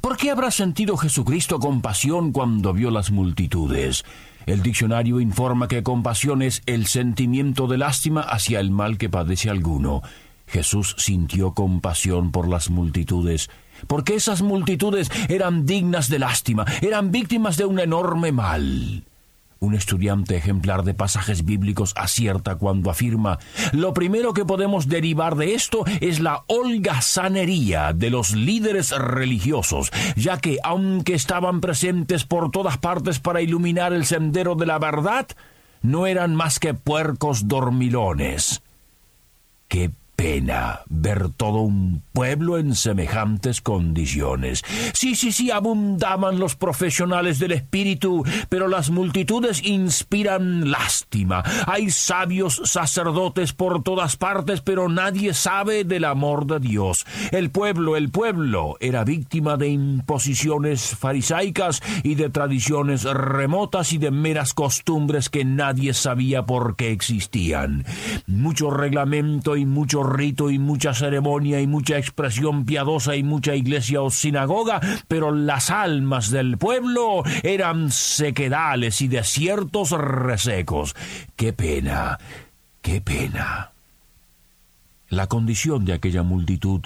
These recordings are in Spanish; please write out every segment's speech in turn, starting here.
¿Por qué habrá sentido Jesucristo compasión cuando vio las multitudes? El diccionario informa que compasión es el sentimiento de lástima hacia el mal que padece alguno. Jesús sintió compasión por las multitudes, porque esas multitudes eran dignas de lástima, eran víctimas de un enorme mal. Un estudiante ejemplar de pasajes bíblicos acierta cuando afirma, lo primero que podemos derivar de esto es la holgazanería de los líderes religiosos, ya que aunque estaban presentes por todas partes para iluminar el sendero de la verdad, no eran más que puercos dormilones. ¡Qué pena ver todo un pueblo en semejantes condiciones. Sí, sí, sí, abundaban los profesionales del espíritu, pero las multitudes inspiran lástima. Hay sabios sacerdotes por todas partes, pero nadie sabe del amor de Dios. El pueblo, el pueblo, era víctima de imposiciones farisaicas y de tradiciones remotas y de meras costumbres que nadie sabía por qué existían. Mucho reglamento y mucho rito y mucha ceremonia y mucha expresión piadosa y mucha iglesia o sinagoga, pero las almas del pueblo eran sequedales y desiertos resecos. ¡Qué pena! ¡Qué pena! La condición de aquella multitud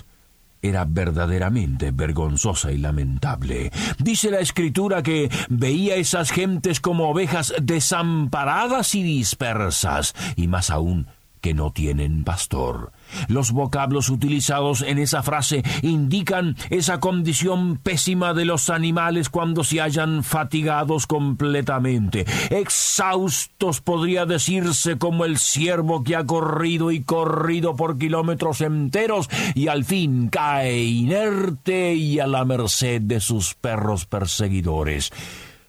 era verdaderamente vergonzosa y lamentable. Dice la escritura que veía esas gentes como ovejas desamparadas y dispersas, y más aún que no tienen pastor. Los vocablos utilizados en esa frase indican esa condición pésima de los animales cuando se hallan fatigados completamente, exhaustos podría decirse como el ciervo que ha corrido y corrido por kilómetros enteros y al fin cae inerte y a la merced de sus perros perseguidores.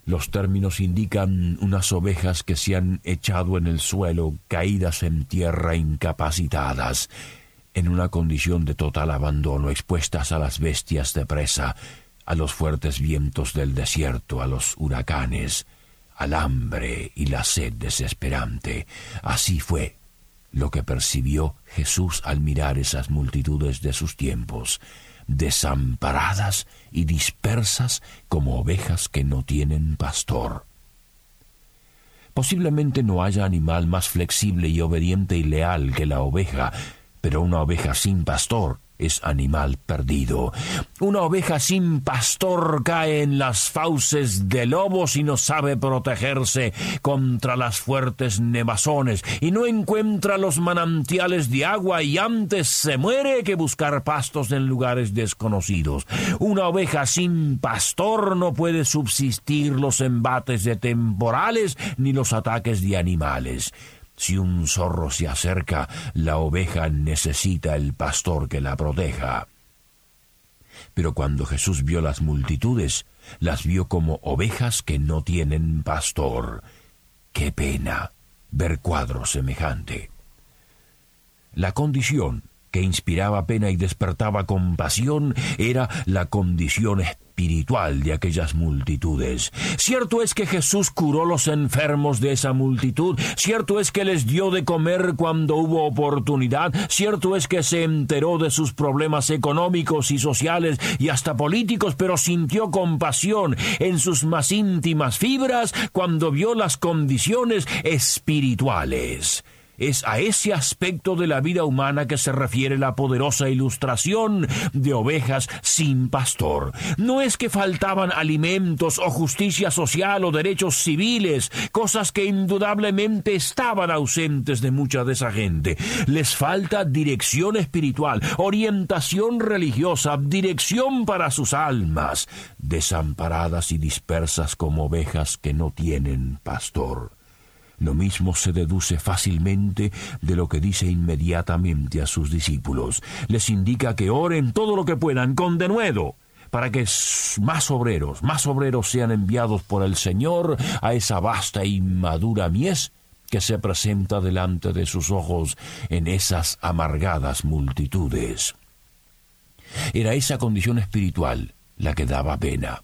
Los términos indican unas ovejas que se han echado en el suelo, caídas en tierra, incapacitadas, en una condición de total abandono, expuestas a las bestias de presa, a los fuertes vientos del desierto, a los huracanes, al hambre y la sed desesperante. Así fue lo que percibió Jesús al mirar esas multitudes de sus tiempos desamparadas y dispersas como ovejas que no tienen pastor. Posiblemente no haya animal más flexible y obediente y leal que la oveja, pero una oveja sin pastor es animal perdido. Una oveja sin pastor cae en las fauces de lobos y no sabe protegerse contra las fuertes nevazones y no encuentra los manantiales de agua y antes se muere que buscar pastos en lugares desconocidos. Una oveja sin pastor no puede subsistir los embates de temporales ni los ataques de animales. Si un zorro se acerca, la oveja necesita el pastor que la proteja. Pero cuando Jesús vio las multitudes, las vio como ovejas que no tienen pastor. Qué pena ver cuadro semejante. La condición que inspiraba pena y despertaba compasión era la condición espiritual de aquellas multitudes. Cierto es que Jesús curó los enfermos de esa multitud, cierto es que les dio de comer cuando hubo oportunidad, cierto es que se enteró de sus problemas económicos y sociales y hasta políticos, pero sintió compasión en sus más íntimas fibras cuando vio las condiciones espirituales. Es a ese aspecto de la vida humana que se refiere la poderosa ilustración de ovejas sin pastor. No es que faltaban alimentos o justicia social o derechos civiles, cosas que indudablemente estaban ausentes de mucha de esa gente. Les falta dirección espiritual, orientación religiosa, dirección para sus almas, desamparadas y dispersas como ovejas que no tienen pastor. Lo mismo se deduce fácilmente de lo que dice inmediatamente a sus discípulos. Les indica que oren todo lo que puedan con denuedo para que más obreros, más obreros sean enviados por el Señor a esa vasta y madura mies que se presenta delante de sus ojos en esas amargadas multitudes. Era esa condición espiritual la que daba pena.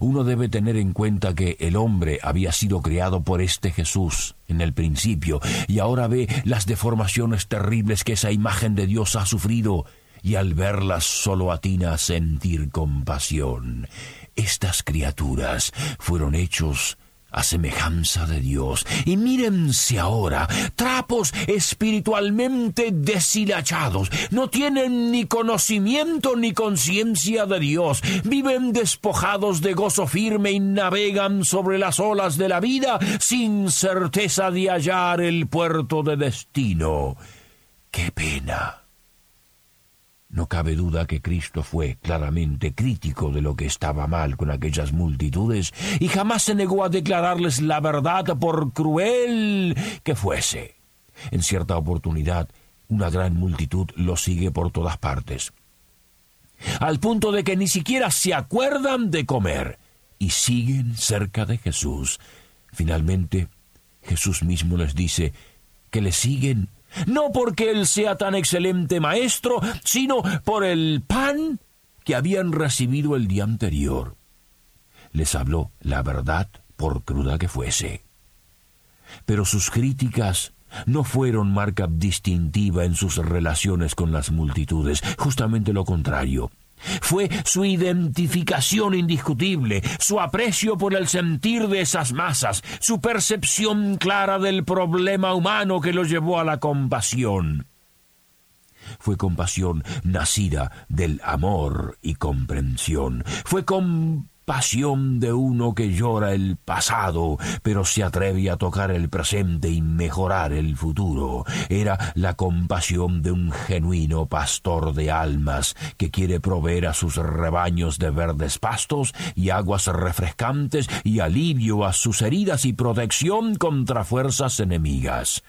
Uno debe tener en cuenta que el hombre había sido creado por este Jesús en el principio y ahora ve las deformaciones terribles que esa imagen de Dios ha sufrido y al verlas solo atina a sentir compasión. Estas criaturas fueron hechos a semejanza de Dios. Y mírense ahora, trapos espiritualmente deshilachados. No tienen ni conocimiento ni conciencia de Dios. Viven despojados de gozo firme y navegan sobre las olas de la vida sin certeza de hallar el puerto de destino. ¡Qué pena! No cabe duda que Cristo fue claramente crítico de lo que estaba mal con aquellas multitudes y jamás se negó a declararles la verdad por cruel que fuese. En cierta oportunidad, una gran multitud lo sigue por todas partes, al punto de que ni siquiera se acuerdan de comer y siguen cerca de Jesús. Finalmente, Jesús mismo les dice que le siguen no porque él sea tan excelente maestro, sino por el pan que habían recibido el día anterior. Les habló la verdad por cruda que fuese. Pero sus críticas no fueron marca distintiva en sus relaciones con las multitudes, justamente lo contrario. Fue su identificación indiscutible, su aprecio por el sentir de esas masas, su percepción clara del problema humano que lo llevó a la compasión. Fue compasión nacida del amor y comprensión. Fue compasión pasión de uno que llora el pasado, pero se atreve a tocar el presente y mejorar el futuro. Era la compasión de un genuino pastor de almas que quiere proveer a sus rebaños de verdes pastos y aguas refrescantes y alivio a sus heridas y protección contra fuerzas enemigas.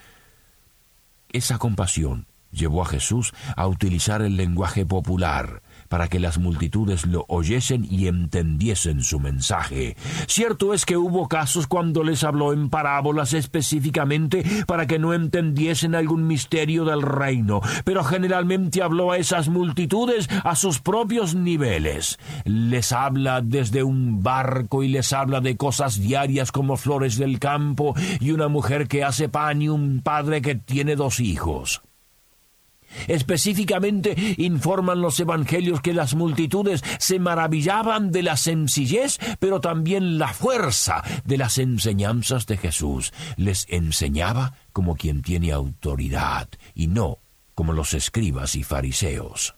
Esa compasión llevó a Jesús a utilizar el lenguaje popular, para que las multitudes lo oyesen y entendiesen su mensaje. Cierto es que hubo casos cuando les habló en parábolas específicamente para que no entendiesen algún misterio del reino, pero generalmente habló a esas multitudes a sus propios niveles. Les habla desde un barco y les habla de cosas diarias como flores del campo y una mujer que hace pan y un padre que tiene dos hijos. Específicamente informan los evangelios que las multitudes se maravillaban de la sencillez, pero también la fuerza de las enseñanzas de Jesús. Les enseñaba como quien tiene autoridad y no como los escribas y fariseos.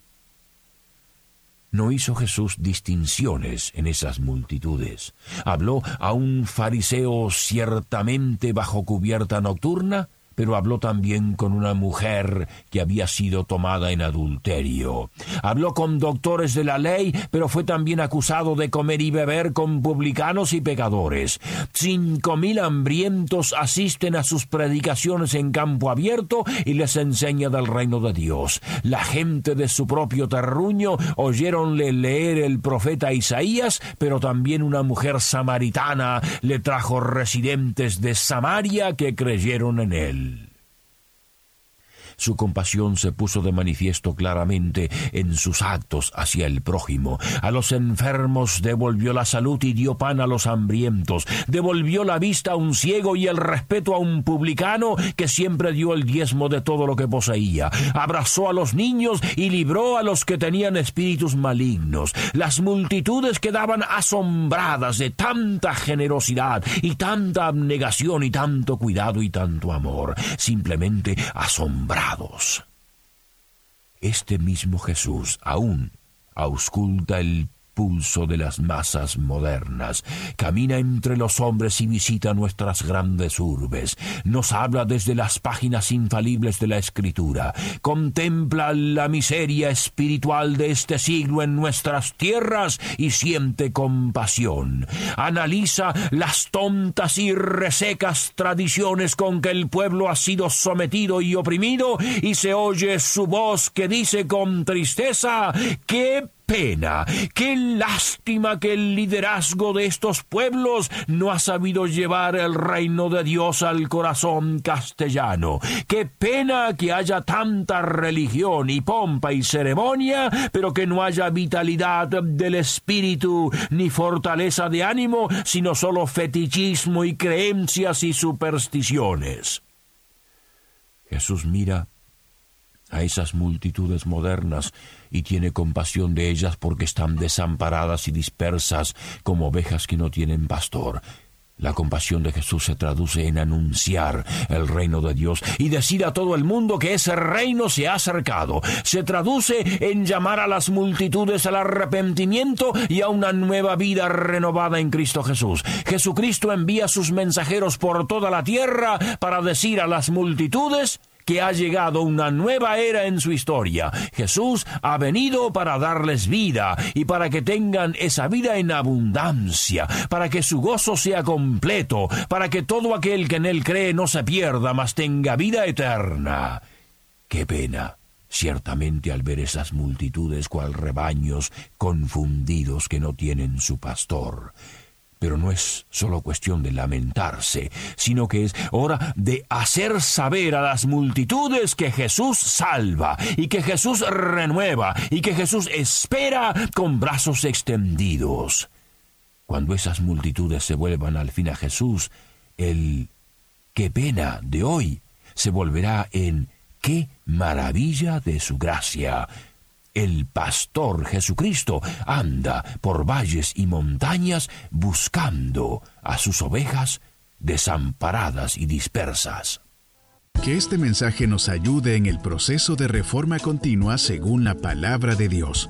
No hizo Jesús distinciones en esas multitudes. Habló a un fariseo ciertamente bajo cubierta nocturna pero habló también con una mujer que había sido tomada en adulterio. Habló con doctores de la ley, pero fue también acusado de comer y beber con publicanos y pecadores. Cinco mil hambrientos asisten a sus predicaciones en campo abierto y les enseña del reino de Dios. La gente de su propio terruño oyéronle leer el profeta Isaías, pero también una mujer samaritana le trajo residentes de Samaria que creyeron en él. Su compasión se puso de manifiesto claramente en sus actos hacia el prójimo. A los enfermos devolvió la salud y dio pan a los hambrientos. Devolvió la vista a un ciego y el respeto a un publicano que siempre dio el diezmo de todo lo que poseía. Abrazó a los niños y libró a los que tenían espíritus malignos. Las multitudes quedaban asombradas de tanta generosidad y tanta abnegación y tanto cuidado y tanto amor. Simplemente asombradas este mismo Jesús aún ausculta el pulso de las masas modernas, camina entre los hombres y visita nuestras grandes urbes, nos habla desde las páginas infalibles de la Escritura, contempla la miseria espiritual de este siglo en nuestras tierras y siente compasión, analiza las tontas y resecas tradiciones con que el pueblo ha sido sometido y oprimido y se oye su voz que dice con tristeza, ¡qué pena, qué lástima que el liderazgo de estos pueblos no ha sabido llevar el reino de Dios al corazón castellano. Qué pena que haya tanta religión y pompa y ceremonia, pero que no haya vitalidad del espíritu ni fortaleza de ánimo, sino solo fetichismo y creencias y supersticiones. Jesús mira a esas multitudes modernas y tiene compasión de ellas porque están desamparadas y dispersas como ovejas que no tienen pastor. La compasión de Jesús se traduce en anunciar el reino de Dios y decir a todo el mundo que ese reino se ha acercado. Se traduce en llamar a las multitudes al arrepentimiento y a una nueva vida renovada en Cristo Jesús. Jesucristo envía sus mensajeros por toda la tierra para decir a las multitudes que ha llegado una nueva era en su historia. Jesús ha venido para darles vida y para que tengan esa vida en abundancia, para que su gozo sea completo, para que todo aquel que en él cree no se pierda, mas tenga vida eterna. Qué pena ciertamente al ver esas multitudes cual rebaños confundidos que no tienen su pastor. Pero no es solo cuestión de lamentarse, sino que es hora de hacer saber a las multitudes que Jesús salva y que Jesús renueva y que Jesús espera con brazos extendidos. Cuando esas multitudes se vuelvan al fin a Jesús, el qué pena de hoy se volverá en qué maravilla de su gracia el pastor Jesucristo anda por valles y montañas buscando a sus ovejas desamparadas y dispersas. Que este mensaje nos ayude en el proceso de reforma continua según la palabra de Dios.